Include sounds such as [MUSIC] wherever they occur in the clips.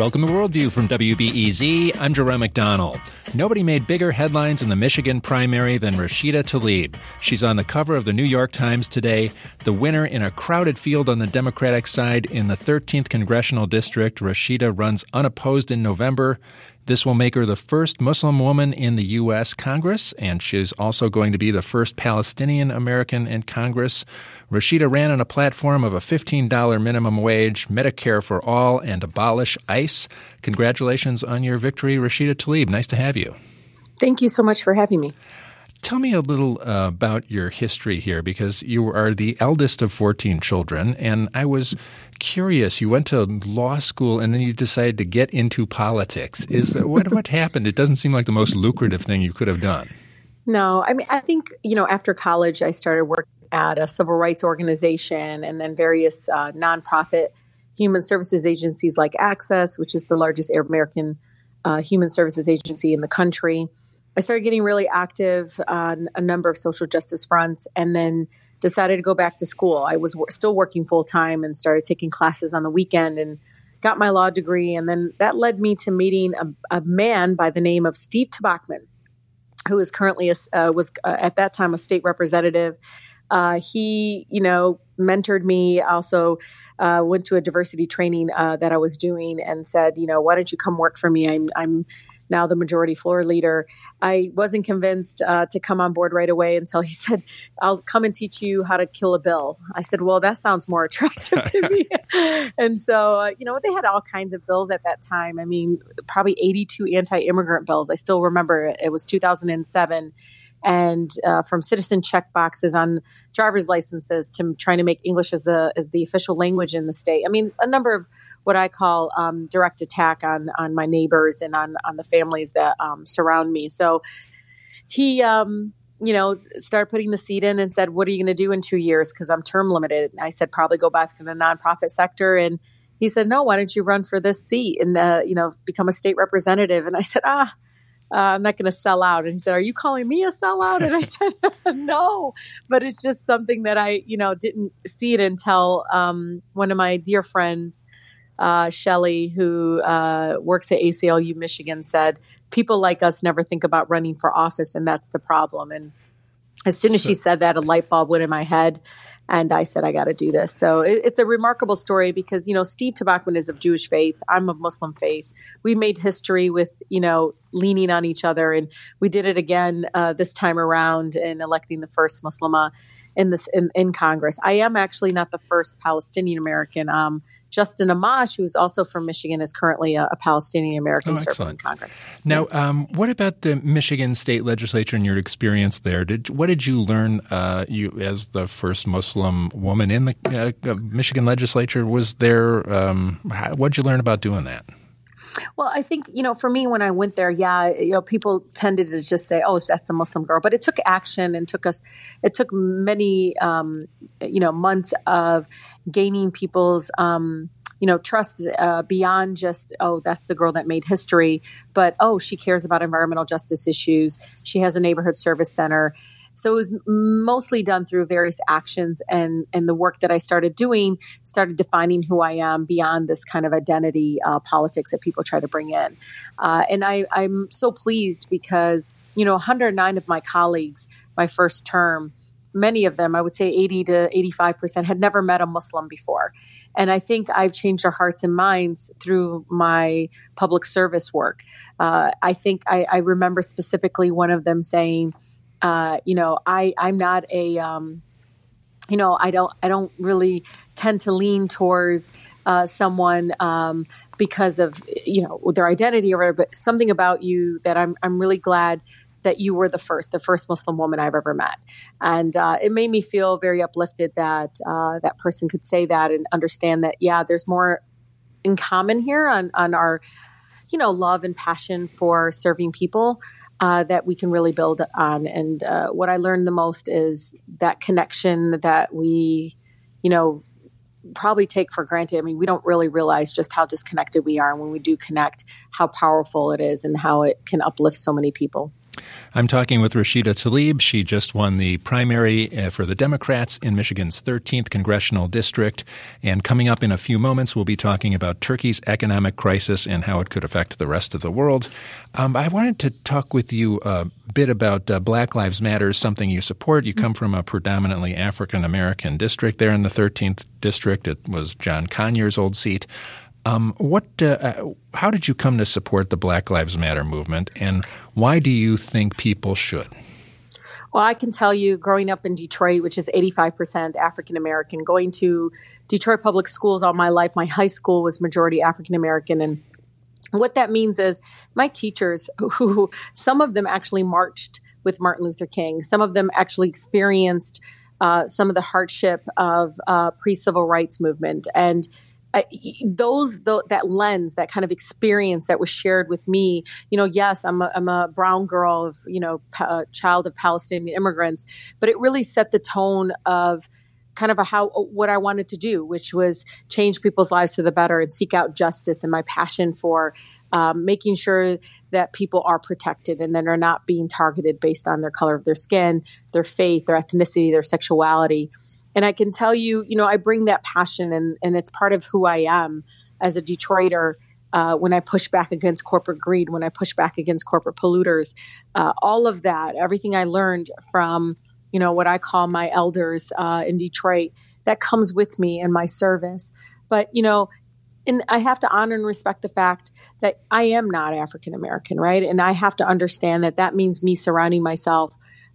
Welcome to Worldview from WBEZ. I'm Jerome McDonnell. Nobody made bigger headlines in the Michigan primary than Rashida Tlaib. She's on the cover of the New York Times today, the winner in a crowded field on the Democratic side in the 13th Congressional District. Rashida runs unopposed in November. This will make her the first Muslim woman in the U.S. Congress, and she's also going to be the first Palestinian American in Congress. Rashida ran on a platform of a $15 minimum wage, Medicare for all, and abolish ICE. Congratulations on your victory, Rashida Tlaib. Nice to have you. Thank you so much for having me. Tell me a little uh, about your history here because you are the eldest of 14 children, and I was curious. You went to law school and then you decided to get into politics. Is that, what what [LAUGHS] happened? It doesn't seem like the most lucrative thing you could have done. No, I mean I think you know after college I started working at a civil rights organization and then various uh, nonprofit human services agencies like Access, which is the largest American uh, human services agency in the country. I started getting really active on a number of social justice fronts and then decided to go back to school. I was w- still working full time and started taking classes on the weekend and got my law degree. And then that led me to meeting a, a man by the name of Steve Tobocman, who is currently a, uh, was uh, at that time a state representative. Uh, he, you know, mentored me. Also, uh, went to a diversity training uh, that I was doing and said, you know, why don't you come work for me? I'm, I'm now the majority floor leader. I wasn't convinced uh, to come on board right away until he [LAUGHS] said, I'll come and teach you how to kill a bill. I said, Well, that sounds more attractive to me. [LAUGHS] and so, uh, you know, they had all kinds of bills at that time. I mean, probably 82 anti immigrant bills. I still remember it was 2007 and uh, from citizen check boxes on driver's licenses to trying to make English as a as the official language in the state. I mean, a number of what I call um, direct attack on on my neighbors and on on the families that um, surround me. So he. Um, you know, started putting the seed in and said, "What are you going to do in two years?" Because I'm term limited. And I said, "Probably go back to the nonprofit sector." And he said, "No, why don't you run for this seat and uh, you know become a state representative?" And I said, "Ah, uh, I'm not going to sell out. And he said, Are you calling me a sellout? And I [LAUGHS] said, [LAUGHS] No, but it's just something that I, you know, didn't see it until um, one of my dear friends, uh, Shelly, who uh, works at ACLU Michigan, said, People like us never think about running for office, and that's the problem. And as soon as she said that, a light bulb went in my head. And I said, I got to do this. So it, it's a remarkable story because, you know, Steve Tobocman is of Jewish faith. I'm of Muslim faith we made history with you know leaning on each other, and we did it again uh, this time around in electing the first Muslima in this in, in Congress. I am actually not the first Palestinian American. Um, Justin Amash, who is also from Michigan, is currently a, a Palestinian American oh, serving in Congress. Now, um, what about the Michigan state legislature and your experience there? Did what did you learn? Uh, you as the first Muslim woman in the uh, Michigan legislature was there. Um, what did you learn about doing that? Well, I think, you know, for me, when I went there, yeah, you know, people tended to just say, oh, that's a Muslim girl. But it took action and took us, it took many, um, you know, months of gaining people's, um, you know, trust uh, beyond just, oh, that's the girl that made history, but, oh, she cares about environmental justice issues. She has a neighborhood service center. So it was mostly done through various actions, and and the work that I started doing started defining who I am beyond this kind of identity uh, politics that people try to bring in. Uh, and I, I'm so pleased because you know 109 of my colleagues, my first term, many of them, I would say 80 to 85 percent, had never met a Muslim before. And I think I've changed their hearts and minds through my public service work. Uh, I think I, I remember specifically one of them saying, uh, you know, I I'm not a um, you know I don't I don't really tend to lean towards uh, someone um, because of you know their identity or whatever, but something about you that I'm I'm really glad that you were the first, the first Muslim woman I've ever met, and uh, it made me feel very uplifted that uh, that person could say that and understand that yeah, there's more in common here on on our you know love and passion for serving people uh, that we can really build on. And uh, what I learned the most is that connection that we, you know, probably take for granted. I mean, we don't really realize just how disconnected we are. And when we do connect, how powerful it is and how it can uplift so many people. I'm talking with Rashida Tlaib. She just won the primary uh, for the Democrats in Michigan's 13th congressional district. And coming up in a few moments, we'll be talking about Turkey's economic crisis and how it could affect the rest of the world. Um, I wanted to talk with you a bit about uh, Black Lives Matter, something you support. You come from a predominantly African American district there in the 13th district. It was John Conyers' old seat. Um, what? Uh, uh, how did you come to support the Black Lives Matter movement, and why do you think people should? Well, I can tell you, growing up in Detroit, which is 85% African American, going to Detroit public schools all my life, my high school was majority African American, and what that means is my teachers, [LAUGHS] who some of them actually marched with Martin Luther King, some of them actually experienced uh, some of the hardship of uh, pre-civil rights movement, and I, those the, that lens that kind of experience that was shared with me you know yes i'm a, I'm a brown girl of you know pa- child of palestinian immigrants but it really set the tone of kind of a how what i wanted to do which was change people's lives to the better and seek out justice and my passion for um, making sure that people are protected and then are not being targeted based on their color of their skin their faith their ethnicity their sexuality and I can tell you, you know, I bring that passion and, and it's part of who I am as a Detroiter. Uh, when I push back against corporate greed, when I push back against corporate polluters, uh, all of that, everything I learned from, you know, what I call my elders uh, in Detroit, that comes with me in my service. But, you know, and I have to honor and respect the fact that I am not African American, right? And I have to understand that that means me surrounding myself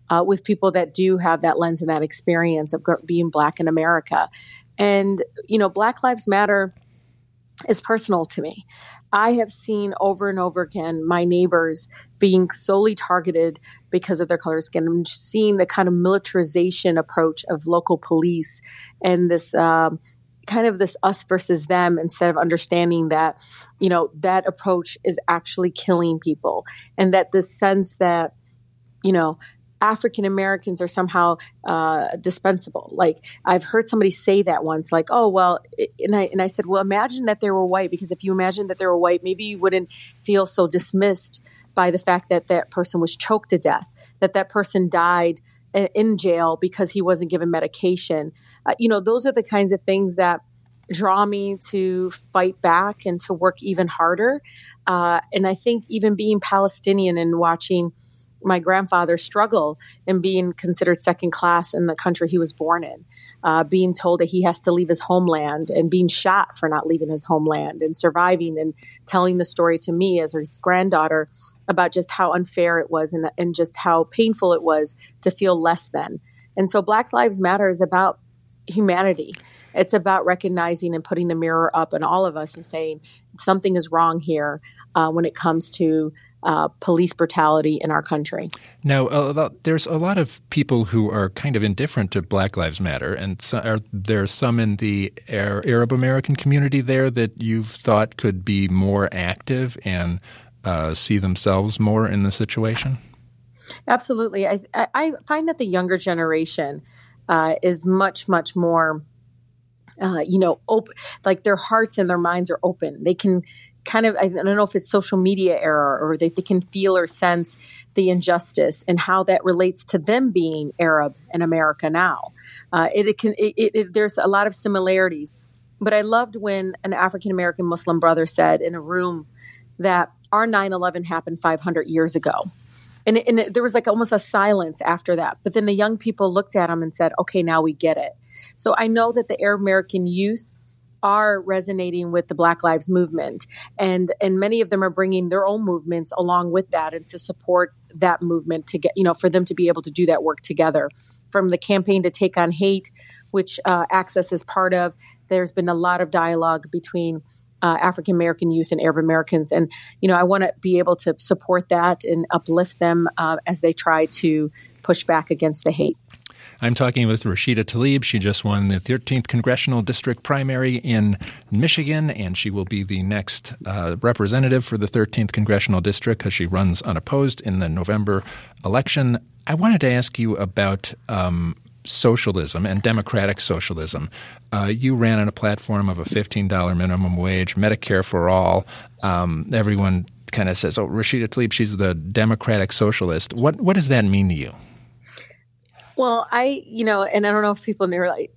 uh, with people that do have that lens and that experience of being Black in America. And, you know, Black Lives Matter is personal to me. I have seen over and over again my neighbors being solely targeted because of their color skin. I'm seeing the kind of militarization approach of local police and this um, kind of this us versus them instead of understanding that, you know, that approach is actually killing people and that the sense that, you know, African Americans are somehow uh, dispensable. Like I've heard somebody say that once, like, "Oh well," and I and I said, "Well, imagine that they were white, because if you imagine that they were white, maybe you wouldn't feel so dismissed by the fact that that person was choked to death, that that person died in jail because he wasn't given medication. Uh, you know, those are the kinds of things that." draw me to fight back and to work even harder. Uh, and I think even being Palestinian and watching my grandfather struggle in being considered second class in the country he was born in, uh, being told that he has to leave his homeland and being shot for not leaving his homeland and surviving and telling the story to me as his granddaughter about just how unfair it was and, and just how painful it was to feel less than. And so Black Lives Matter is about humanity. It's about recognizing and putting the mirror up in all of us and saying something is wrong here uh, when it comes to uh, police brutality in our country. Now, uh, there's a lot of people who are kind of indifferent to Black Lives Matter, and so are there some in the Arab American community there that you've thought could be more active and uh, see themselves more in the situation? Absolutely. I, I find that the younger generation uh, is much, much more. Uh, you know, open, like their hearts and their minds are open. They can kind of I don't know if it's social media era or they, they can feel or sense the injustice and how that relates to them being Arab in America now. Uh, it, it, can it, it, there's a lot of similarities, but I loved when an African American Muslim brother said in a room that our 9/11 happened 500 years ago. And, and there was like almost a silence after that. But then the young people looked at him and said, okay, now we get it. So I know that the Arab American youth are resonating with the Black Lives movement, and and many of them are bringing their own movements along with that, and to support that movement to get you know for them to be able to do that work together. From the campaign to take on hate, which uh, Access is part of, there's been a lot of dialogue between uh, African American youth and Arab Americans. And, you know, I want to be able to support that and uplift them uh, as they try to push back against the hate. I'm talking with Rashida Tlaib. She just won the 13th congressional district primary in Michigan, and she will be the next uh, representative for the 13th congressional district because she runs unopposed in the November election. I wanted to ask you about um, socialism and democratic socialism. Uh, you ran on a platform of a $15 minimum wage, Medicare for all. Um, everyone kind of says, "Oh, Rashida Tlaib, she's the democratic socialist." What what does that mean to you? Well, I, you know, and I don't know if people knew, like,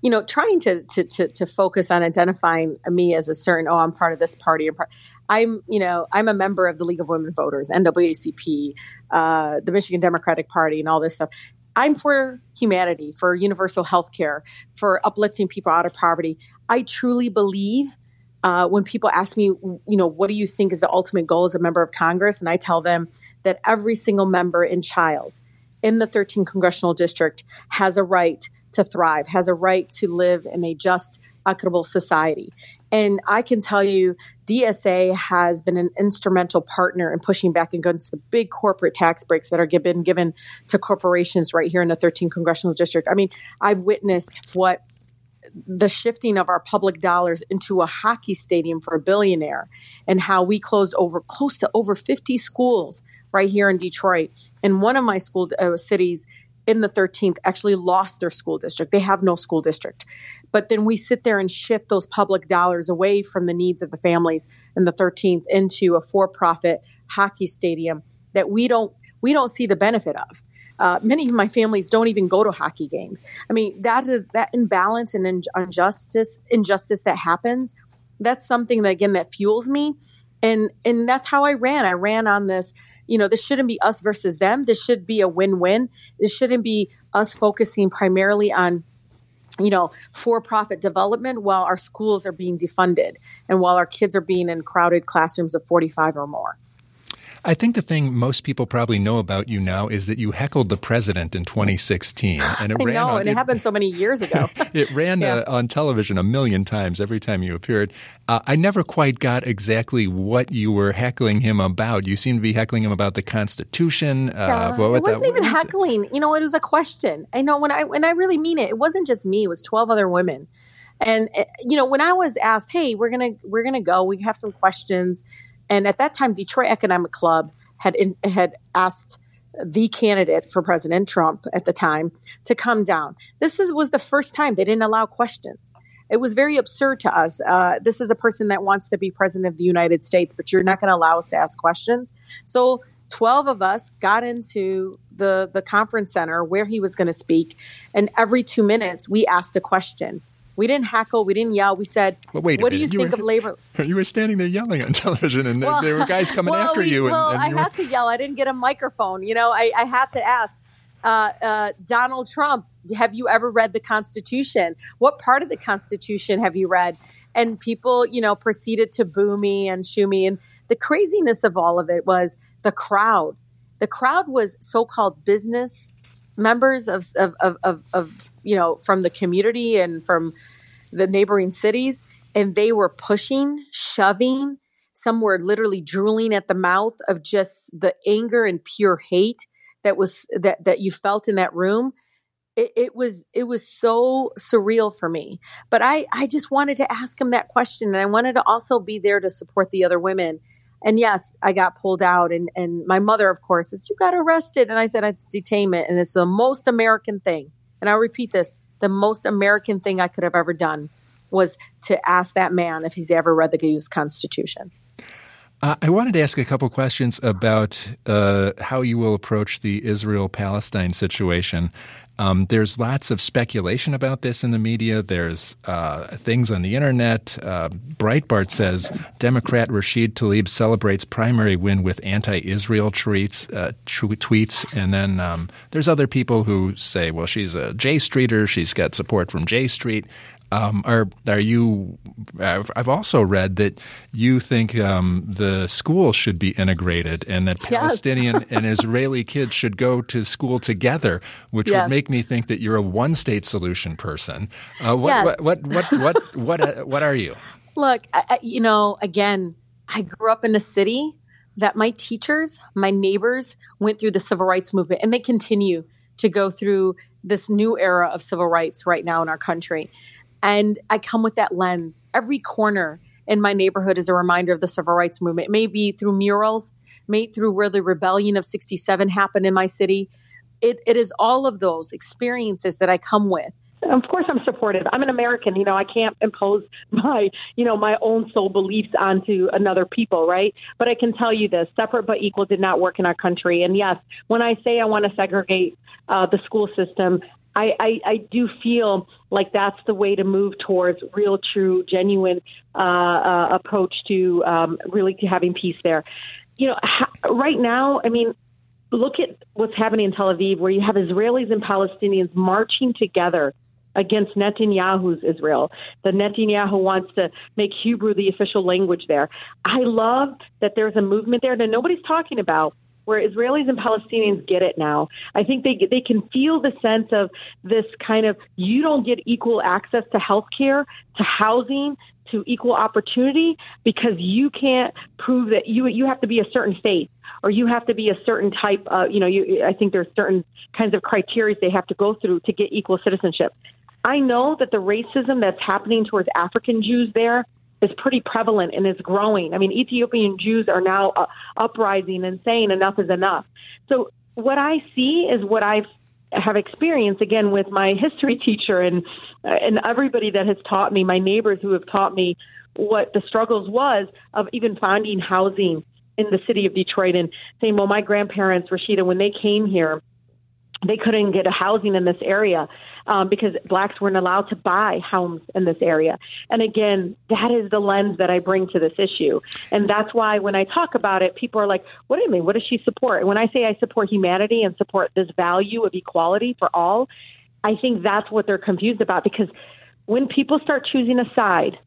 you know, trying to to to, to focus on identifying me as a certain, oh, I'm part of this party. I'm, part, I'm you know, I'm a member of the League of Women Voters, NAACP, uh, the Michigan Democratic Party, and all this stuff. I'm for humanity, for universal health care, for uplifting people out of poverty. I truly believe uh, when people ask me, you know, what do you think is the ultimate goal as a member of Congress? And I tell them that every single member and child in the 13th congressional district has a right to thrive, has a right to live in a just, equitable society. And I can tell you, DSA has been an instrumental partner in pushing back against the big corporate tax breaks that are given given to corporations right here in the 13th congressional district. I mean, I've witnessed what the shifting of our public dollars into a hockey stadium for a billionaire and how we closed over close to over 50 schools right here in Detroit. And one of my school uh, cities in the 13th actually lost their school district. They have no school district. But then we sit there and shift those public dollars away from the needs of the families in the 13th into a for-profit hockey stadium that we don't we don't see the benefit of. Uh, many of my families don't even go to hockey games. I mean, that is, that imbalance and injustice injustice that happens. That's something that again that fuels me, and and that's how I ran. I ran on this. You know, this shouldn't be us versus them. This should be a win-win. This shouldn't be us focusing primarily on you know, for profit development while our schools are being defunded and while our kids are being in crowded classrooms of 45 or more. I think the thing most people probably know about you now is that you heckled the president in 2016, [LAUGHS] and it I ran. Know, on, and it, it, happened so many years ago. [LAUGHS] it ran yeah. uh, on television a million times every time you appeared. Uh, I never quite got exactly what you were heckling him about. You seemed to be heckling him about the Constitution. Uh, yeah, it wasn't even heckling. It? You know, it was a question. I know when I when I really mean it, it wasn't just me. It was 12 other women. And eh, you know, when I was asked, "Hey, we're gonna we're gonna go. We have some questions." And at that time, Detroit Economic Club had in, had asked the candidate for President Trump at the time to come down. This is, was the first time they didn't allow questions. It was very absurd to us. Uh, this is a person that wants to be president of the United States, but you're not going to allow us to ask questions. So 12 of us got into the, the conference center where he was going to speak. And every two minutes, we asked a question. We didn't hackle. We didn't yell. We said, well, wait "What do you, you think were, of labor?" [LAUGHS] You were standing there yelling on television, and well, there, were guys coming [LAUGHS] well, after we, you. And, well, and I had to yell. I didn't get a microphone. You know, I, I had to ask. Uh, uh, Donald Trump, have you ever read the Constitution? What part of the Constitution have you read? And people, you know, proceeded to boo me and shoo me. And the craziness of all of it was the crowd. The crowd was so-called business members of, of, of, of, you know, from the community and from the neighboring cities and they were pushing, shoving. Some were literally drooling at the mouth of just the anger and pure hate that was that that you felt in that room. It, it was it was so surreal for me. But I I just wanted to ask him that question, and I wanted to also be there to support the other women. And yes, I got pulled out, and and my mother, of course, says you got arrested, and I said it's detainment, and it's the most American thing. And I'll repeat this: the most American thing I could have ever done was to ask that man if he's ever read the U.S. Constitution. Uh, I wanted to ask a couple questions about uh, how you will approach the Israel Palestine situation. Um, there's lots of speculation about this in the media. There's uh, things on the internet. Uh, Breitbart says Democrat Rashid Tlaib celebrates primary win with anti-Israel tweets. Uh, tweets, and then um, there's other people who say, "Well, she's a J Streeter. She's got support from J Street." Um, are are you? I've, I've, also read that you think um, the schools should be integrated, and that Palestinian yes. [LAUGHS] and Israeli kids should go to school together, which yes. would make me think that you're a one-state solution person. Uh, what, yes. what, what, what, what, what, what, uh, what are you? Look, I, you know, again, I grew up in a city that my teachers, my neighbors, went through the civil rights movement, and they continue to go through this new era of civil rights right now in our country. And I come with that lens. Every corner in my neighborhood is a reminder of the civil rights movement. It may be through murals, may through where the rebellion of 67 happened in my city. It, it is all of those experiences that I come with Of course, I'm supportive. I'm an American. You know, I can't impose my, you know, my own soul beliefs onto another people, right? But I can tell you this: separate but equal did not work in our country. And yes, when I say I want to segregate uh, the school system, I, I, I do feel like that's the way to move towards real, true, genuine uh, uh, approach to um, really to having peace there. You know, ha- right now, I mean, look at what's happening in Tel Aviv, where you have Israelis and Palestinians marching together against Netanyahu's Israel. The Netanyahu wants to make Hebrew the official language there. I love that there's a movement there that nobody's talking about where Israelis and Palestinians get it now. I think they they can feel the sense of this kind of you don't get equal access to health care, to housing, to equal opportunity because you can't prove that you you have to be a certain faith or you have to be a certain type of you know you I think there's certain kinds of criteria they have to go through to get equal citizenship. I know that the racism that's happening towards African Jews there is pretty prevalent and is growing. I mean, Ethiopian Jews are now uh, uprising and saying enough is enough. So what I see is what I've have experienced again with my history teacher and uh, and everybody that has taught me, my neighbors who have taught me what the struggles was of even finding housing in the city of Detroit and saying, well, my grandparents, Rashida, when they came here, they couldn't get a housing in this area um, because blacks weren't allowed to buy homes in this area. And again, that is the lens that I bring to this issue. And that's why when I talk about it, people are like, what do you mean? What does she support? And when I say I support humanity and support this value of equality for all, I think that's what they're confused about because when people start choosing a side,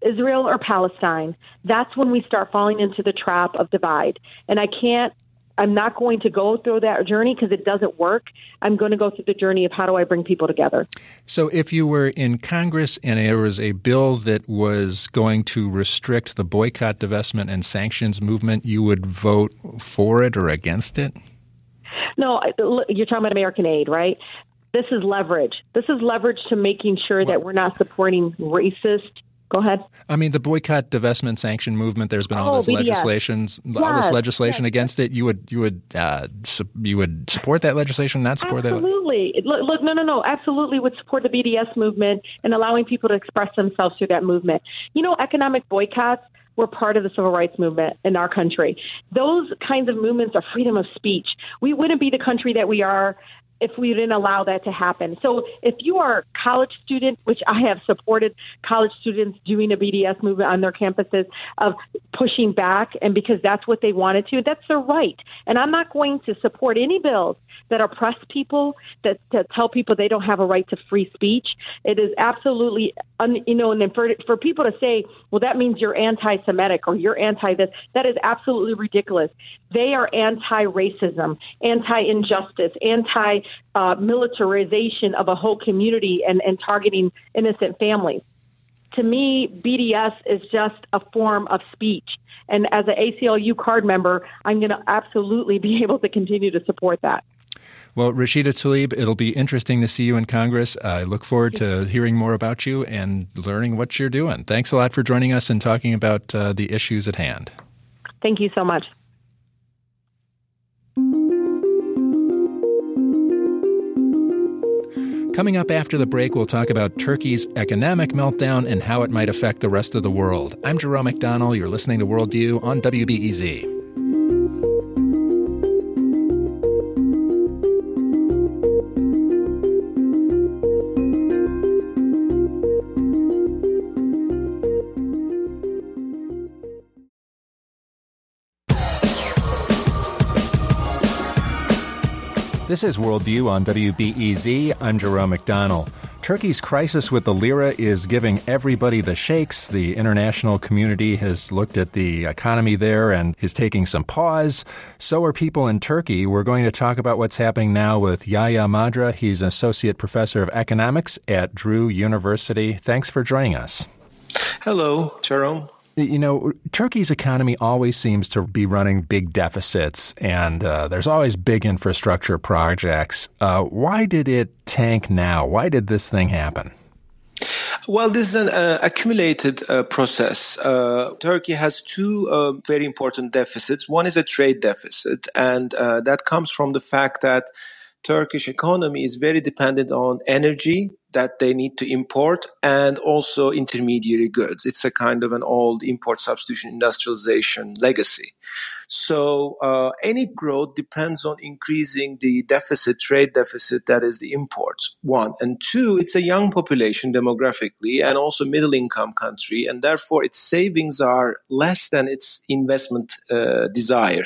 Israel or Palestine, that's when we start falling into the trap of divide. And I can't I'm not going to go through that journey because it doesn't work. I'm going to go through the journey of how do I bring people together. So, if you were in Congress and there was a bill that was going to restrict the boycott, divestment, and sanctions movement, you would vote for it or against it? No, you're talking about American aid, right? This is leverage. This is leverage to making sure that we're not supporting racist Go ahead. I mean, the boycott, divestment, sanction movement. There's been all oh, this legislations, yes. all this legislation yes. against it. You would, you would, uh, su- you would support that legislation, not support absolutely. that. Absolutely. Look, look, no, no, no. Absolutely, would support the BDS movement and allowing people to express themselves through that movement. You know, economic boycotts were part of the civil rights movement in our country. Those kinds of movements are freedom of speech. We wouldn't be the country that we are if we didn't allow that to happen. So if you are a college student, which I have supported college students doing a BDS movement on their campuses of pushing back and because that's what they wanted to, that's their right. And I'm not going to support any bills that oppress people, that, that tell people they don't have a right to free speech. It is absolutely, un, you know, and then for, for people to say, well, that means you're anti Semitic or you're anti this, that is absolutely ridiculous. They are anti racism, anti injustice, anti uh, militarization of a whole community and, and targeting innocent families. To me, BDS is just a form of speech. And as an ACLU card member, I'm going to absolutely be [LAUGHS] able to continue to support that. Well, Rashida Tlaib, it'll be interesting to see you in Congress. I look forward to hearing more about you and learning what you're doing. Thanks a lot for joining us and talking about uh, the issues at hand. Thank you so much. Coming up after the break, we'll talk about Turkey's economic meltdown and how it might affect the rest of the world. I'm Jerome McDonnell. You're listening to Worldview on WBEZ. This is Worldview on WBEZ. I'm Jerome McDonnell. Turkey's crisis with the lira is giving everybody the shakes. The international community has looked at the economy there and is taking some pause. So are people in Turkey. We're going to talk about what's happening now with Yahya Madra. He's an associate professor of economics at Drew University. Thanks for joining us. Hello, Jerome you know, Turkey's economy always seems to be running big deficits, and uh, there's always big infrastructure projects. Uh, why did it tank now? Why did this thing happen? Well, this is an uh, accumulated uh, process. Uh, Turkey has two uh, very important deficits. One is a trade deficit, and uh, that comes from the fact that Turkish economy is very dependent on energy that they need to import and also intermediary goods. It's a kind of an old import substitution industrialization legacy. So uh, any growth depends on increasing the deficit, trade deficit, that is the imports. One and two, it's a young population demographically, and also middle income country, and therefore its savings are less than its investment uh, desire.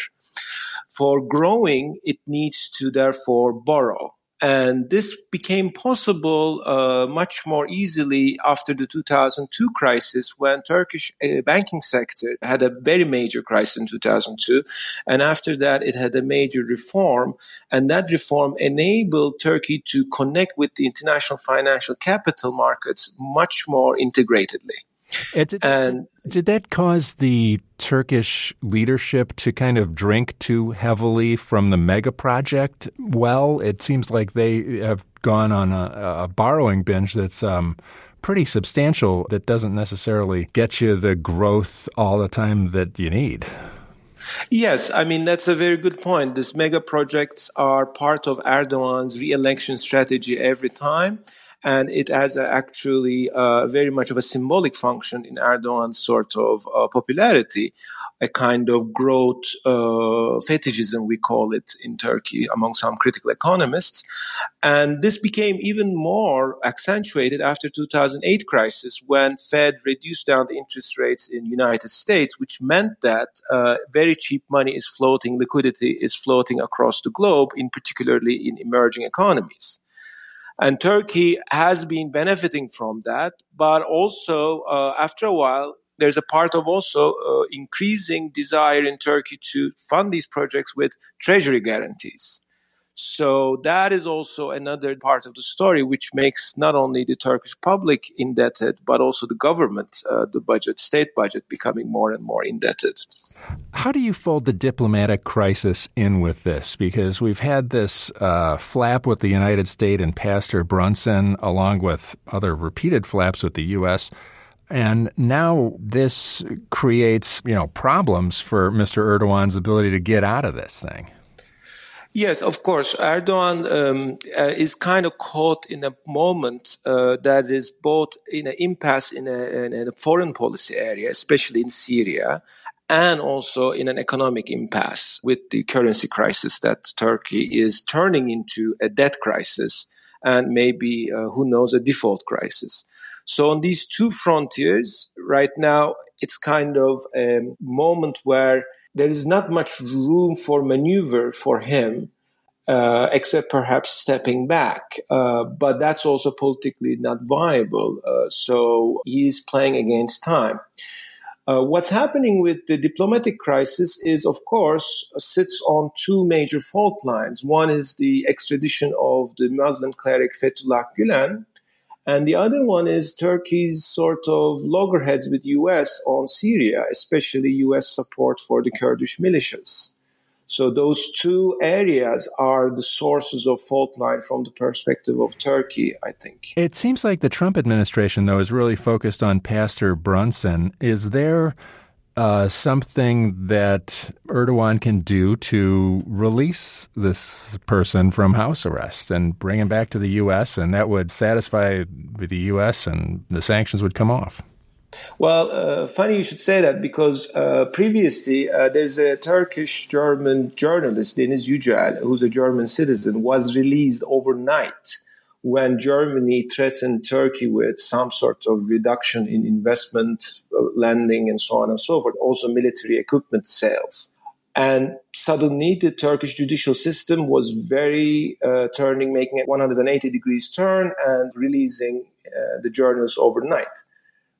For growing, it needs to therefore borrow. And this became possible uh, much more easily after the 2002 crisis when Turkish uh, banking sector had a very major crisis in 2002. And after that, it had a major reform. And that reform enabled Turkey to connect with the international financial capital markets much more integratedly. Did, and did that cause the Turkish leadership to kind of drink too heavily from the mega project? Well, it seems like they have gone on a, a borrowing binge that's um, pretty substantial. That doesn't necessarily get you the growth all the time that you need. Yes, I mean, that's a very good point. These mega projects are part of Erdogan's re election strategy every time and it has actually uh, very much of a symbolic function in Erdogan's sort of uh, popularity, a kind of growth uh, fetishism, we call it in Turkey, among some critical economists. And this became even more accentuated after 2008 crisis when Fed reduced down the interest rates in United States, which meant that uh, very cheap money is floating, liquidity is floating across the globe, in particularly in emerging economies. And Turkey has been benefiting from that, but also uh, after a while, there's a part of also uh, increasing desire in Turkey to fund these projects with treasury guarantees. So that is also another part of the story, which makes not only the Turkish public indebted, but also the government, uh, the budget, state budget, becoming more and more indebted. How do you fold the diplomatic crisis in with this? Because we've had this uh, flap with the United States and Pastor Brunson, along with other repeated flaps with the U.S. And now this creates, you know, problems for Mr. Erdogan's ability to get out of this thing. Yes, of course. Erdogan um, uh, is kind of caught in a moment uh, that is both in an impasse in a, in a, foreign policy area, especially in Syria, and also in an economic impasse with the currency crisis that Turkey is turning into a debt crisis and maybe, uh, who knows, a default crisis. So on these two frontiers, right now, it's kind of a moment where there is not much room for maneuver for him, uh, except perhaps stepping back. Uh, but that's also politically not viable. Uh, so he's playing against time. Uh, what's happening with the diplomatic crisis is, of course, sits on two major fault lines. One is the extradition of the Muslim cleric Fethullah Gulen, and the other one is Turkey's sort of loggerheads with US on Syria, especially US support for the Kurdish militias. So those two areas are the sources of fault line from the perspective of Turkey, I think. It seems like the Trump administration, though, is really focused on Pastor Brunson. Is there uh, something that Erdogan can do to release this person from house arrest and bring him back to the U.S., and that would satisfy the U.S. and the sanctions would come off. Well, uh, funny you should say that because uh, previously uh, there's a Turkish German journalist, Deniz Yücel, who's a German citizen, was released overnight when Germany threatened Turkey with some sort of reduction in investment, uh, lending, and so on and so forth, also military equipment sales. And suddenly, the Turkish judicial system was very uh, turning, making a 180 degrees turn and releasing uh, the journalists overnight.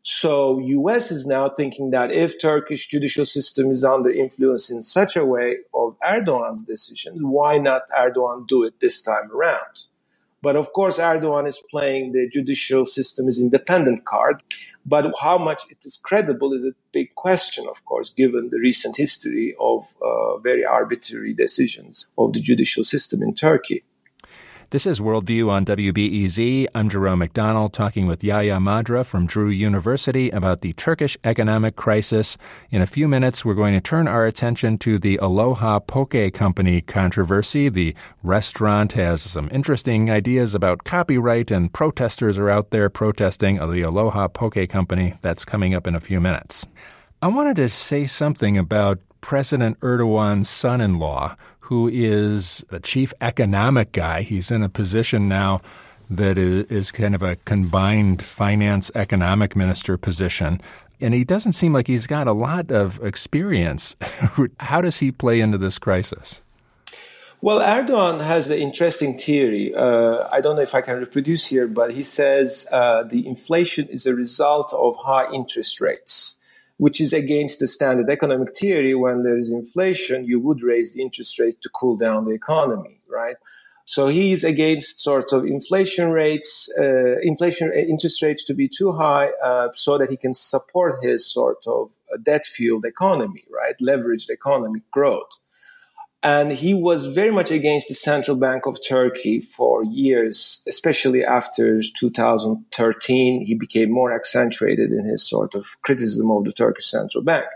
So, US is now thinking that if Turkish judicial system is under influence in such a way of Erdogan's decisions, why not Erdogan do it this time around? But of course, Erdogan is playing the judicial system is independent card. But how much it is credible is a big question, of course, given the recent history of uh, very arbitrary decisions of the judicial system in Turkey. This is Worldview on WBEZ. I'm Jerome McDonnell talking with Yahya Madra from Drew University about the Turkish economic crisis. In a few minutes, we're going to turn our attention to the Aloha Poke Company controversy. The restaurant has some interesting ideas about copyright, and protesters are out there protesting the Aloha Poke Company. That's coming up in a few minutes. I wanted to say something about President Erdogan's son in law, who is the chief economic guy. He's in a position now that is, kind of a combined finance economic minister position. And he doesn't seem like he's got a lot of experience. [LAUGHS] How does he play into this crisis? Well, Erdogan has the interesting theory. Uh, I don't know if I can reproduce here, but he says uh, the inflation is a result of high interest rates which is against the standard economic theory. When there is inflation, you would raise the interest rate to cool down the economy, right? So he's against sort of inflation rates, uh, inflation uh, interest rates to be too high, uh, so that he can support his sort of debt-fueled economy, right? Leveraged economic growth. And he was very much against the central bank of Turkey for years, especially after 2013. He became more accentuated in his sort of criticism of the Turkish central bank.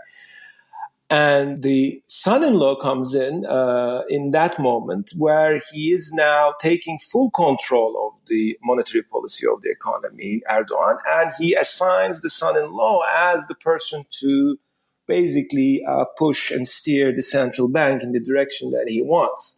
And the son in law comes in uh, in that moment where he is now taking full control of the monetary policy of the economy, Erdogan, and he assigns the son in law as the person to basically uh, push and steer the central bank in the direction that he wants.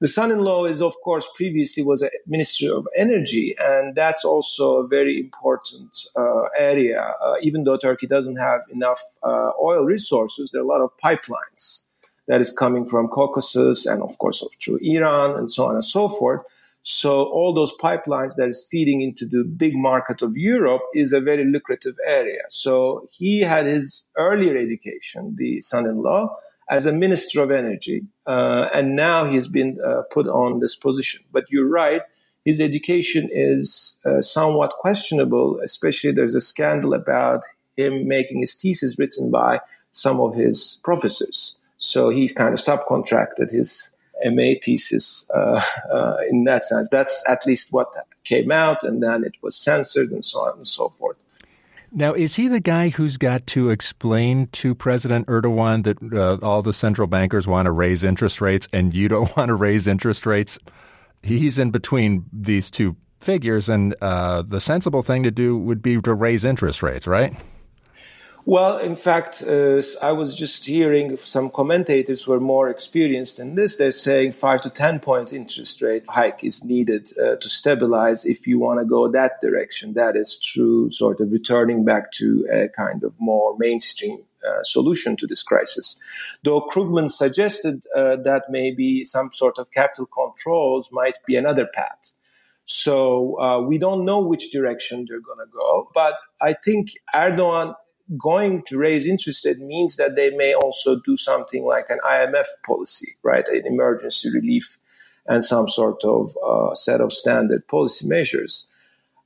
The son-in-law is, of course, previously was a minister of energy, and that's also a very important uh, area. Uh, even though Turkey doesn't have enough uh, oil resources, there are a lot of pipelines that is coming from Caucasus and, of course, through Iran and so on and so forth. So all those pipelines that is feeding into the big market of Europe is a very lucrative area. So he had his earlier education, the son-in-law, as a minister of energy, uh, and now he's been uh, put on this position. But you're right, his education is uh, somewhat questionable. Especially, there's a scandal about him making his thesis written by some of his professors. So he's kind of subcontracted his MA thesis uh, uh, in that sense. That's at least what came out, and then it was censored and so on and so forth. Now, is he the guy who's got to explain to President Erdogan that uh, all the central bankers want to raise interest rates and you don't [LAUGHS] want to raise interest rates? He's in between these two figures, and uh, the sensible thing to do would be to raise interest rates, right? Well, in fact, uh, I was just hearing some commentators who are more experienced in this. They're saying five to 10 point interest rate hike is needed uh, to stabilize if you want to go that direction. That is true, sort of returning back to a kind of more mainstream uh, solution to this crisis. Though Krugman suggested uh, that maybe some sort of capital controls might be another path. So uh, we don't know which direction they're going to go. But I think Erdogan going to raise interest rate means that they may also do something like an IMF policy, right? An emergency relief and some sort of uh, set of standard policy measures.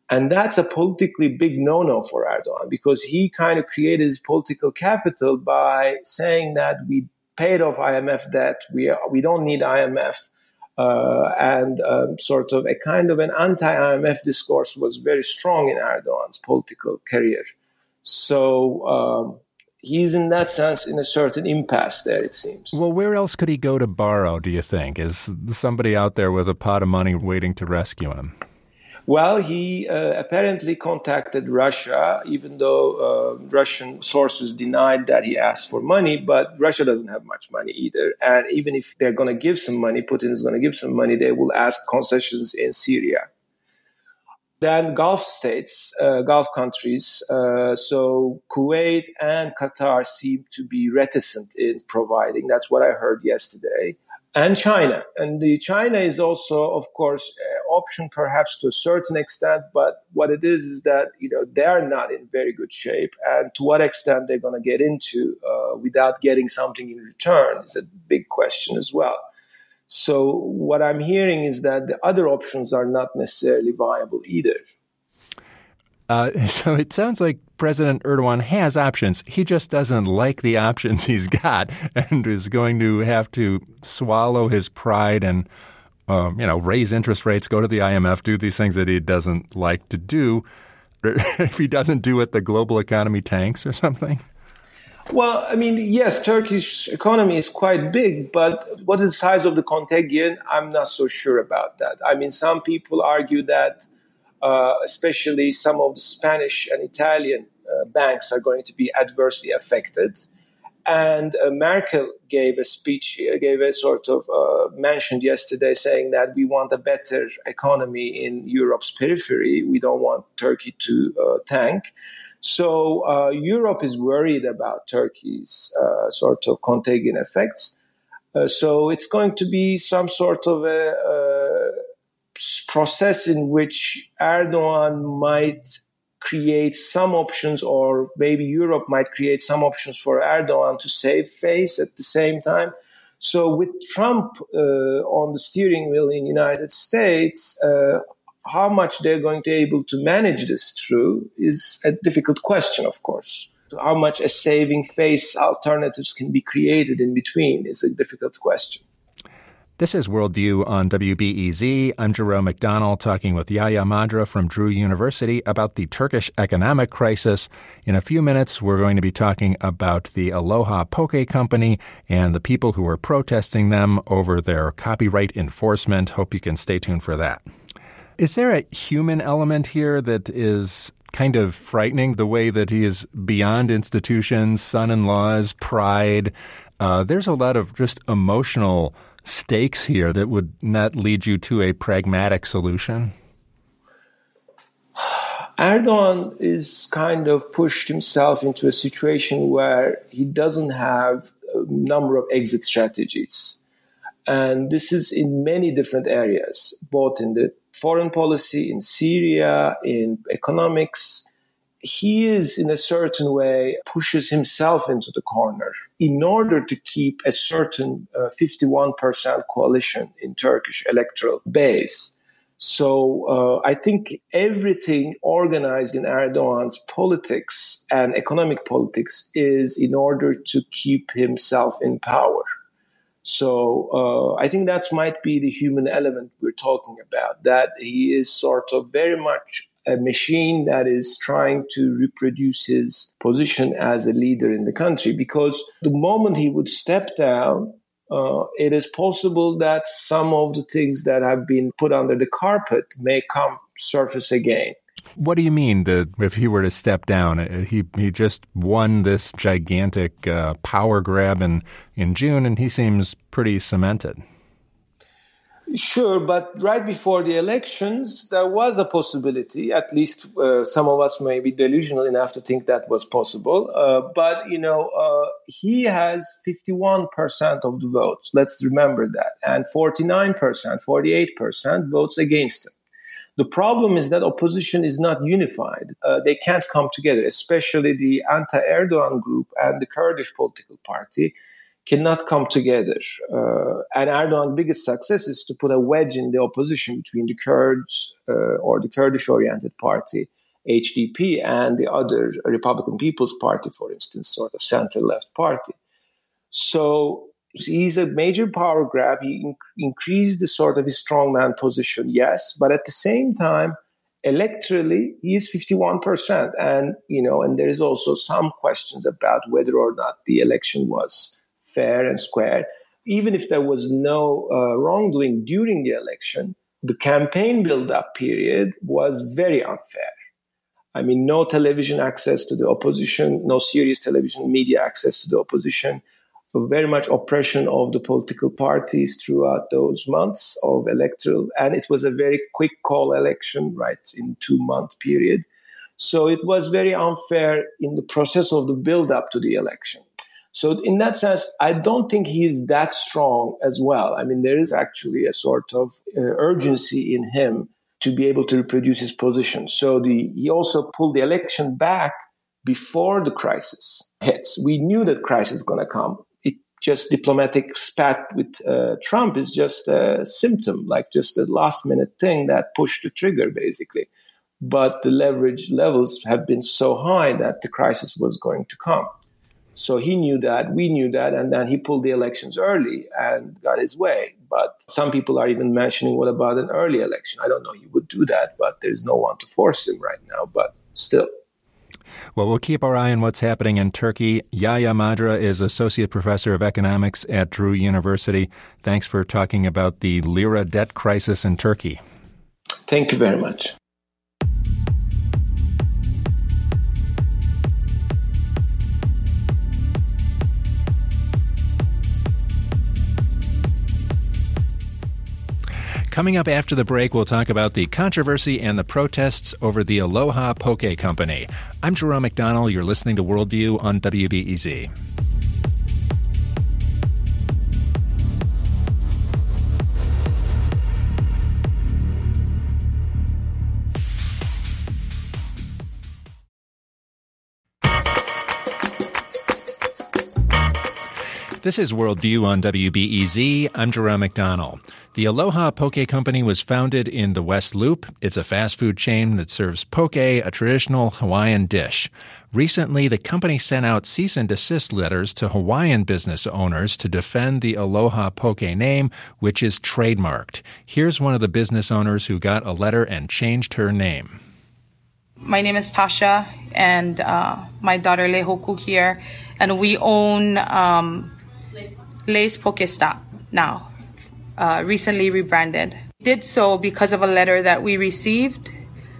And that's a politically big no no for Erdogan because he kind of created his political capital by saying that we paid off IMF debt, we, are, we don't need IMF. Uh, and um, sort of a kind of an anti IMF discourse was very strong in Erdogan's political career. So um, he's in that sense in a certain impasse there, it seems. Well, where else could he go to borrow, do you think? Is somebody out there with a pot of money waiting to rescue him? Well, he uh, apparently contacted Russia, even though uh, Russian sources denied that he asked for money. But Russia doesn't have much money either. And even if they're going to give some money, Putin is going to give some money, they will ask concessions in Syria. Then Gulf states, uh, Gulf countries, uh, so Kuwait and Qatar seem to be reticent in providing. That's what I heard yesterday. And China. And the China is also, of course, an option perhaps to a certain extent, but what it is is that, you know, they are not in very good shape. And to what extent they're going to get into uh, without getting something in return is a big question as well. So what I'm hearing is that the other options are not necessarily viable either. Uh, [LAUGHS] so it sounds like President Erdogan has options. He just doesn't like the options he's got [LAUGHS] and is going to have to swallow his pride and um, you know, raise interest rates, go to the IMF, do these things that he doesn't like to do. [LAUGHS] if he doesn't do it, the global economy tanks or something. Well, I mean, yes, Turkish economy is quite big, but what is the size of the contagion? I'm not so sure about that. I mean, some people argue that, uh, especially some of the Spanish and Italian uh, banks are going to be adversely affected. And uh, Merkel gave a speech, uh, gave a sort of uh, mentioned yesterday saying that we want a better economy in Europe's periphery. We don't want Turkey to uh, tank. So uh, Europe is worried about Turkey's uh, sort of contagion effects. so it's going to be some sort of a, a process in which Erdogan might create some options, or maybe Europe might create some options for Erdogan to save face at the same time. So, with Trump uh, on the steering wheel in the United States, uh, how much they're going to be able to manage this through is a difficult question, of course. How much a saving face alternatives can be created in between is a difficult question. This is Worldview on WBEZ. I'm Jerome McDonnell talking with Yahya Madra from Drew University about the Turkish economic crisis. In a few minutes, we're going to be talking about the Aloha Poke Company and the people who are protesting them over their copyright enforcement. Hope you can stay tuned for that. Is there a human element here that is kind of frightening the way that he is beyond institutions, son in laws, pride? Uh, there's a lot of just emotional stakes here that would not lead you to a pragmatic solution? Erdogan is kind of pushed himself into a situation where he doesn't have a number of exit strategies. And this is in many different areas, both in the foreign policy, in Syria, in economics, he is in a certain way pushes himself into the corner in order to keep a certain uh, 51% coalition in turkish electoral base. So uh, i think everything organized in erdogan's politics and economic politics is in order to keep himself in power so uh, I think that might be the human element we're talking about. That he is sort of very much a machine that is trying to reproduce his position as a leader in the country. Because the moment he would step down, uh, it is possible that some of the things that have been put under the carpet may come surface again. What do you mean if he were to step down? Uh, he he just won this gigantic uh, power grab in, in June, and he seems pretty cemented. Sure, but right before the elections, there was a possibility. At least uh, some of us may be delusional enough to think that was possible. Uh, but you know, uh, he has fifty-one percent of the votes. Let's remember that, and forty-nine percent, forty-eight percent votes against him. The problem is that opposition is not unified. Uh, they can't come together, especially the anti-Erdogan group and the Kurdish political party cannot come together. Uh, and Erdogan's biggest success is to put a wedge in the opposition between the Kurds uh, or the Kurdish oriented party, HDP, and the other Republican People's Party, for instance, sort of center left party. So he's a major power grab. He in- increased the sort of his strongman position, yes, but at the same time, electorally, he is 51%. And, you know, and there is also some questions about whether or not the election was fair and square. Even if there was no uh, wrongdoing during the election, the campaign build-up period was very unfair. I mean, no television access to the opposition, no serious television media access to the opposition, very much oppression of the political parties throughout those months of electoral. And it was a very quick call election, right, in two month period. So it was very unfair in the process of the build up to the election. So in that sense, I don't think he's that strong as well. I mean, there is actually a sort of uh, urgency in him to be able to reproduce his position. So the, he also pulled the election back before the crisis hits. We knew that crisis is going to come. Just diplomatic spat with uh, Trump is just a symptom, like just a last minute thing that pushed the trigger, basically. But the leverage levels have been so high that the crisis was going to come. So he knew that, we knew that, and then he pulled the elections early and got his way. But some people are even mentioning, what about an early election? I don't know. He would do that, but there's no one to force him right now. But still. Well, we'll keep our eye on what's happening in Turkey. Yahya Madra is Associate Professor of Economics at Drew University. Thanks for talking about the lira debt crisis in Turkey. Thank you very much. Coming up after the break, we'll talk about the controversy and the protests over the Aloha Poke Company. I'm Jerome McDonnell. You're listening to Worldview on WBEZ. This is Worldview on WBEZ. I'm Jerome McDonnell. The Aloha Poke Company was founded in the West Loop. It's a fast food chain that serves poke, a traditional Hawaiian dish. Recently, the company sent out cease and desist letters to Hawaiian business owners to defend the Aloha Poke name, which is trademarked. Here's one of the business owners who got a letter and changed her name. My name is Tasha, and uh, my daughter Lehoku here, and we own um, Poke Pokestop now, uh, recently rebranded. Did so because of a letter that we received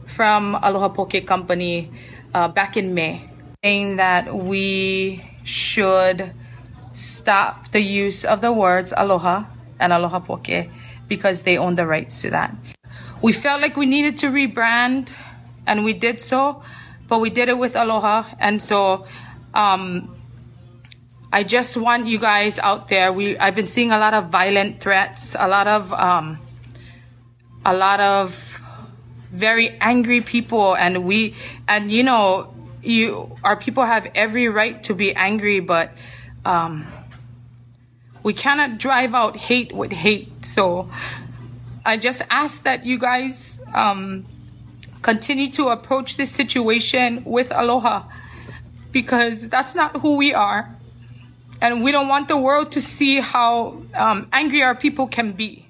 from Aloha Poke Company uh, back in May, saying that we should stop the use of the words Aloha and Aloha Poke because they own the rights to that. We felt like we needed to rebrand, and we did so, but we did it with Aloha, and so um, I just want you guys out there. We I've been seeing a lot of violent threats, a lot of um, a lot of very angry people, and we and you know you our people have every right to be angry, but um, we cannot drive out hate with hate. So I just ask that you guys um, continue to approach this situation with aloha because that's not who we are and we don't want the world to see how um, angry our people can be.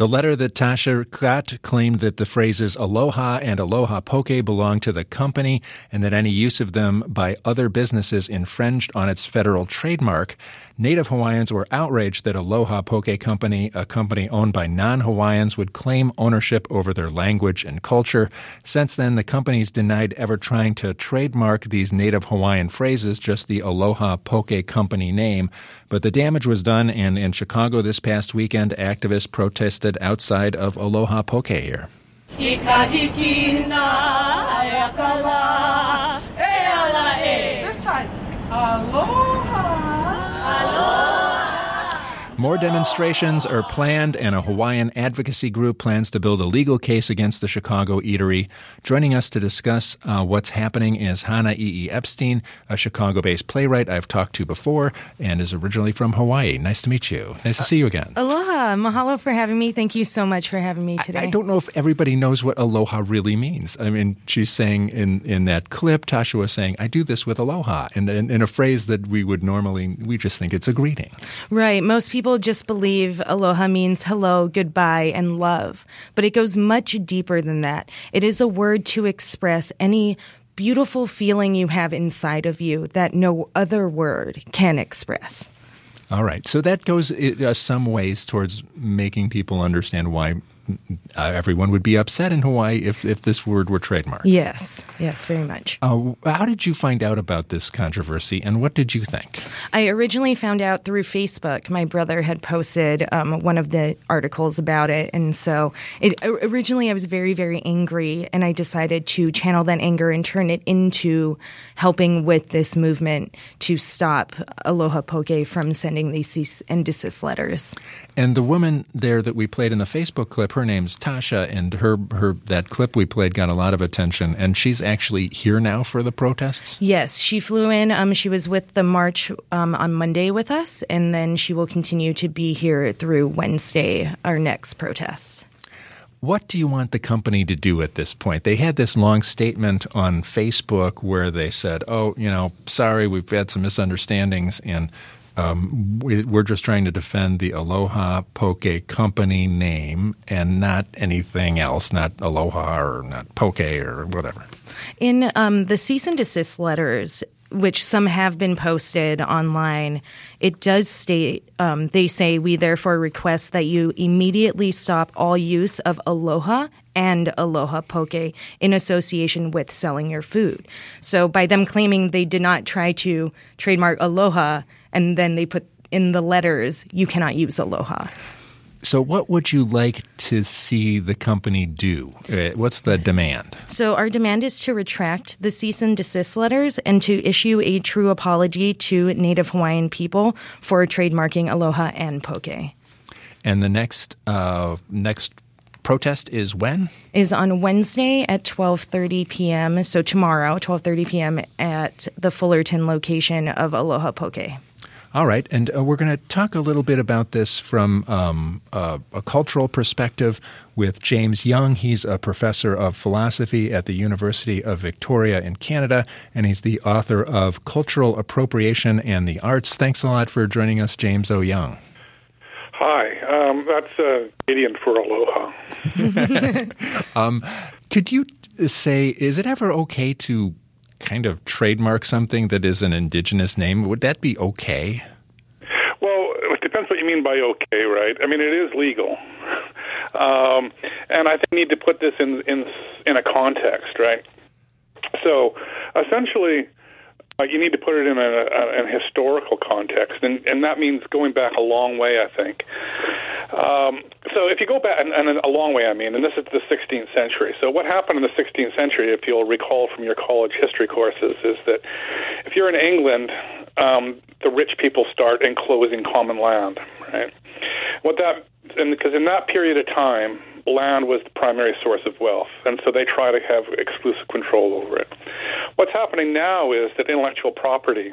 The letter that Tasha got claimed that the phrases aloha and aloha poke belong to the company and that any use of them by other businesses infringed on its federal trademark. Native Hawaiians were outraged that Aloha Poke Company, a company owned by non Hawaiians, would claim ownership over their language and culture. Since then, the company's denied ever trying to trademark these Native Hawaiian phrases, just the Aloha Poke Company name. But the damage was done, and in Chicago this past weekend, activists protested outside of Aloha Poke here. This side. Aloha. More demonstrations are planned, and a Hawaiian advocacy group plans to build a legal case against the Chicago eatery. Joining us to discuss uh, what's happening is Hannah E. E. Epstein, a Chicago based playwright I've talked to before and is originally from Hawaii. Nice to meet you. Nice to see you again. Aloha. Mahalo for having me. Thank you so much for having me today. I, I don't know if everybody knows what aloha really means. I mean, she's saying in, in that clip, Tasha was saying, I do this with aloha, in, in, in a phrase that we would normally, we just think it's a greeting. Right. Most people people just believe aloha means hello, goodbye, and love, but it goes much deeper than that. It is a word to express any beautiful feeling you have inside of you that no other word can express. All right. So that goes uh, some ways towards making people understand why uh, everyone would be upset in Hawaii if, if this word were trademarked. Yes, yes, very much. Uh, how did you find out about this controversy and what did you think? I originally found out through Facebook. My brother had posted um, one of the articles about it. And so it, originally I was very, very angry, and I decided to channel that anger and turn it into helping with this movement to stop Aloha Poke from sending these cease and desist letters. And the woman there that we played in the Facebook clip, her name's Tasha, and her her that clip we played got a lot of attention. And she's actually here now for the protests. Yes, she flew in. Um, she was with the march um, on Monday with us, and then she will continue to be here through Wednesday, our next protest. What do you want the company to do at this point? They had this long statement on Facebook where they said, "Oh, you know, sorry, we've had some misunderstandings," and um, we, are just trying to defend the Aloha Poke company name and not anything else, not Aloha or not Poke or whatever. In um, the cease and desist letters, which some have been posted online, it does state um, they say we therefore request that you immediately stop all use of aloha and aloha poke in association with selling your food. So by them claiming they did not try to trademark aloha and then they put in the letters you cannot use aloha. So, what would you like to see the company do? Uh, what's the demand? So, our demand is to retract the cease and desist letters and to issue a true apology to Native Hawaiian people for trademarking Aloha and Poke. And the next uh, next protest is when? Is on Wednesday at 12:30 p.m. So tomorrow, 12:30 p.m. at the Fullerton location of Aloha Poke. All right, and uh, we're going to talk a little bit about this from um, a, a, cultural perspective with James Young. He's a professor of philosophy at the University of Victoria in Canada, and he's the author of Cultural Appropriation and the Arts. Thanks a lot for joining us, James O. Young. Hi, um, that's uh, Canadian for aloha. [LAUGHS] um, could you say, is it ever okay to kind of trademark something that is an indigenous name, would that be okay? Well, it depends what you mean by okay, right? I mean, it is legal. Um, and I think we need to put this in, in, in a context, right? So essentially, you need to put it in a, a, an historical context, and, and that means going back a long way, I think. Um, so if you go back, and, and a long way, I mean, and this is the 16th century. So what happened in the 16th century, if you'll recall from your college history courses, is that if you're in England, um, the rich people start enclosing common land, right? What that, and because in that period of time, land was the primary source of wealth, and so they try to have exclusive control over it. What's happening now is that intellectual property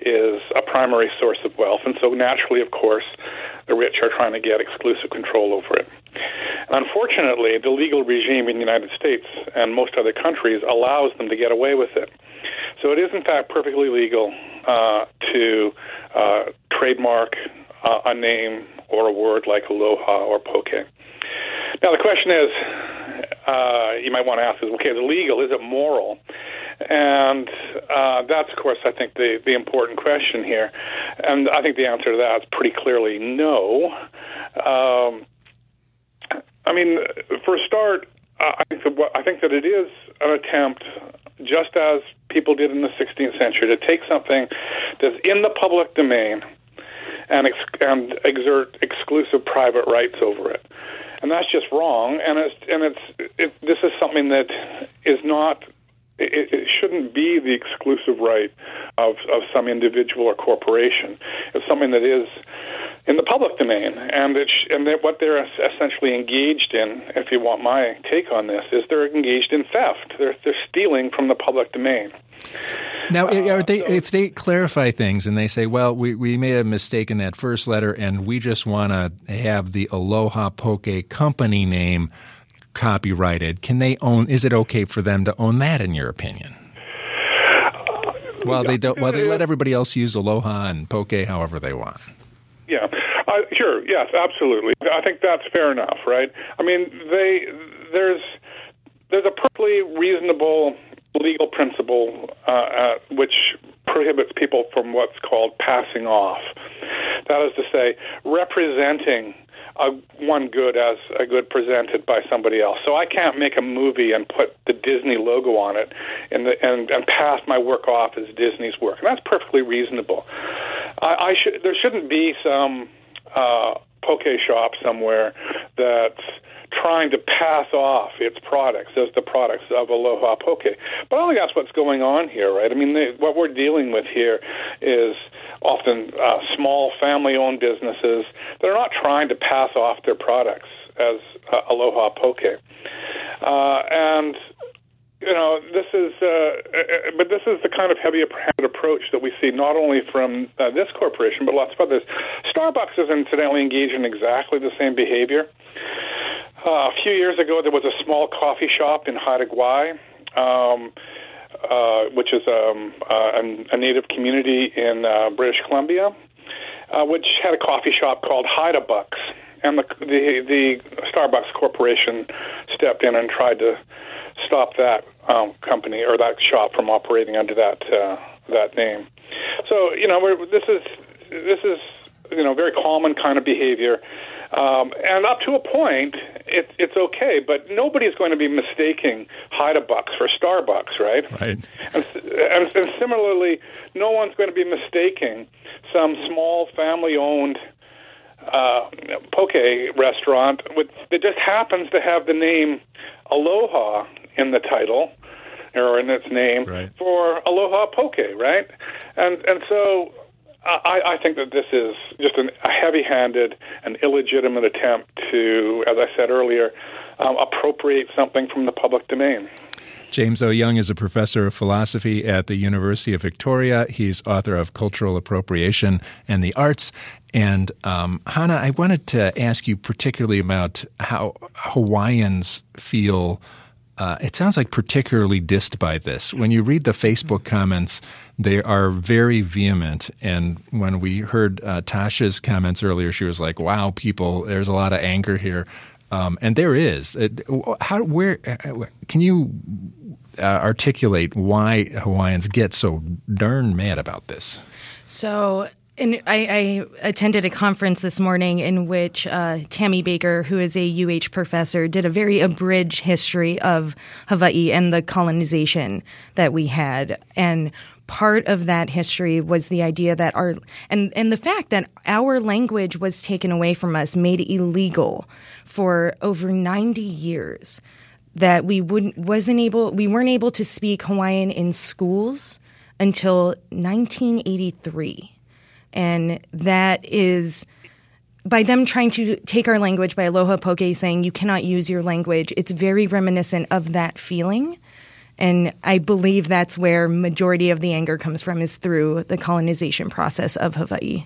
is a primary source of wealth, and so naturally, of course, the rich are trying to get exclusive control over it. And unfortunately, the legal regime in the United States and most other countries allows them to get away with it. So it is, in fact, perfectly legal uh, to uh, trademark uh, a name or a word like aloha or poke. Now, the question is uh, you might want to ask is okay, is it legal? Is it moral? And uh, that's, of course, I think the, the important question here. And I think the answer to that is pretty clearly no. Um, I mean, for a start, I think, that I think that it is an attempt, just as people did in the 16th century, to take something that's in the public domain and, ex- and exert exclusive private rights over it. And that's just wrong. And it's and it's it, this is something that is not it, it shouldn't be the exclusive right of, of some individual or corporation. It's something that is in the public domain, and it's and that what they're essentially engaged in, if you want my take on this, is they're engaged in theft. They're they're stealing from the public domain. Now, uh, they, if they clarify things and they say, "Well, we, we made a mistake in that first letter, and we just want to have the Aloha Poke company name copyrighted. Can they own? Is it okay for them to own that? In your opinion? Well, they don't. Well, they let everybody else use Aloha and Poke however they want. Yeah, uh, sure. Yes, absolutely. I think that's fair enough, right? I mean, they there's there's a perfectly reasonable legal principle uh, uh, which prohibits people from what's called passing off. That is to say, representing a, one good as a good presented by somebody else. So I can't make a movie and put the Disney logo on it and the, and, and pass my work off as Disney's work, and that's perfectly reasonable. I, I should there shouldn't be some uh, poke shop somewhere that's trying to pass off its products as the products of Aloha Poke. But I don't think that's what's going on here, right? I mean, they, what we're dealing with here is often uh, small family-owned businesses that are not trying to pass off their products as uh, Aloha Poke. Uh, and you know, this is, uh, uh, but this is the kind of heavy-handed approach that we see not only from uh, this corporation but lots of others. Starbucks is incidentally engaged in exactly the same behavior. Uh, a few years ago, there was a small coffee shop in Haida Gwaii. Um, uh, which is um, uh, a native community in uh, British Columbia. uh, which had a coffee shop called Haidabucks, and the, the the Starbucks Corporation stepped in and tried to stop that um, company or that shop from operating under that uh, that name. So you know, we're, this is this is you know very common kind of behavior. Um, and up to a point, it, it's okay, but nobody's going to be mistaking Haidabucks for Starbucks, right? Right. And, and, and similarly, no one's going to be mistaking some small family-owned uh, poke restaurant with, that just happens to have the name Aloha in the title or in its name right. for Aloha Poke, right? And and so I, I think that this is just an, a heavy-handed and illegitimate attempt to, as I said earlier, um, appropriate something from the public domain. James O. Young is a professor of philosophy at the University of Victoria. He's author of Cultural Appropriation and the Arts. And um, Hannah, I wanted to ask you particularly about how Hawaiians feel uh, it sounds like particularly dissed by this. When you read the Facebook comments, they are very vehement. And when we heard uh, Tasha's comments earlier, she was like, "Wow, people, there's a lot of anger here," um, and there is. how, where, uh, can you uh, articulate why Hawaiians get so darn mad about this? So and I, I, attended a conference this morning in which uh, Tammy Baker, who is a UH professor, did a very abridged history of Hawaii and the colonization that we had. And part of that history was the idea that our and and the fact that our language was taken away from us, made illegal for over ninety years. That we wouldn't wasn't able we weren't able to speak Hawaiian in schools until 1983 and that is by them trying to take our language by Aloha Poke saying you cannot use your language, it's very reminiscent of that feeling. And I believe that's where majority of the anger comes from is through the colonization process of Hawaii.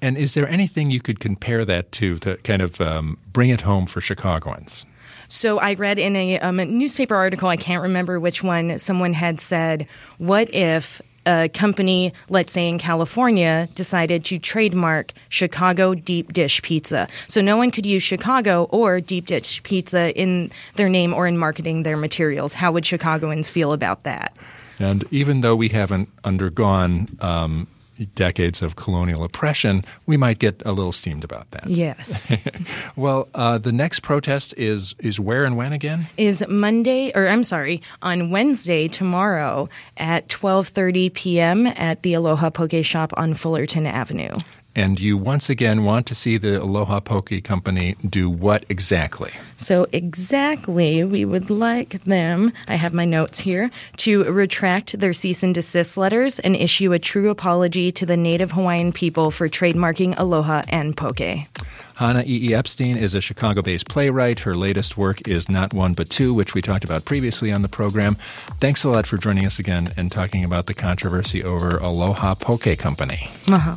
And is there anything you could compare that to to kind of um, bring it home for Chicagoans? So I read in a, um, a newspaper article, I can't remember which one, someone had said, What if a company, let's say in California, decided to trademark Chicago deep dish pizza. So no one could use Chicago or deep dish pizza in their name or in marketing their materials. How would Chicagoans feel about that? And even though we haven't undergone um, decades of colonial oppression, we might get a little steamed about that. Yes. [LAUGHS] well, uh, the next protest is is where and when again? Is Monday, or I'm sorry, on Wednesday tomorrow at 12:30 p.m. at the Aloha Poke Shop on Fullerton Avenue and you once again want to see the Aloha Poke Company do what exactly? So, exactly, we would like them, I have my notes here, to retract their cease and desist letters and issue a true apology to the Native Hawaiian people for trademarking Aloha and Poke. Hannah E. E. Epstein is a Chicago based playwright. Her latest work is Not One But Two, which we talked about previously on the program. Thanks a lot for joining us again and talking about the controversy over Aloha Poke Company. Uh-huh.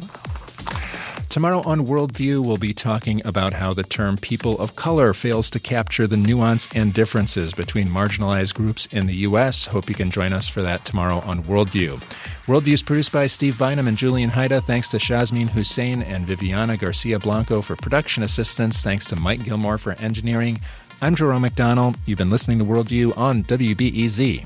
Tomorrow on Worldview, we'll be talking about how the term people of color fails to capture the nuance and differences between marginalized groups in the U.S. Hope you can join us for that tomorrow on Worldview. Worldview is produced by Steve Bynum and Julian Hayda. Thanks to Shazmin Hussein and Viviana Garcia Blanco for production assistance. Thanks to Mike Gilmore for engineering. I'm Jerome McDonnell. You've been listening to Worldview on WBEZ.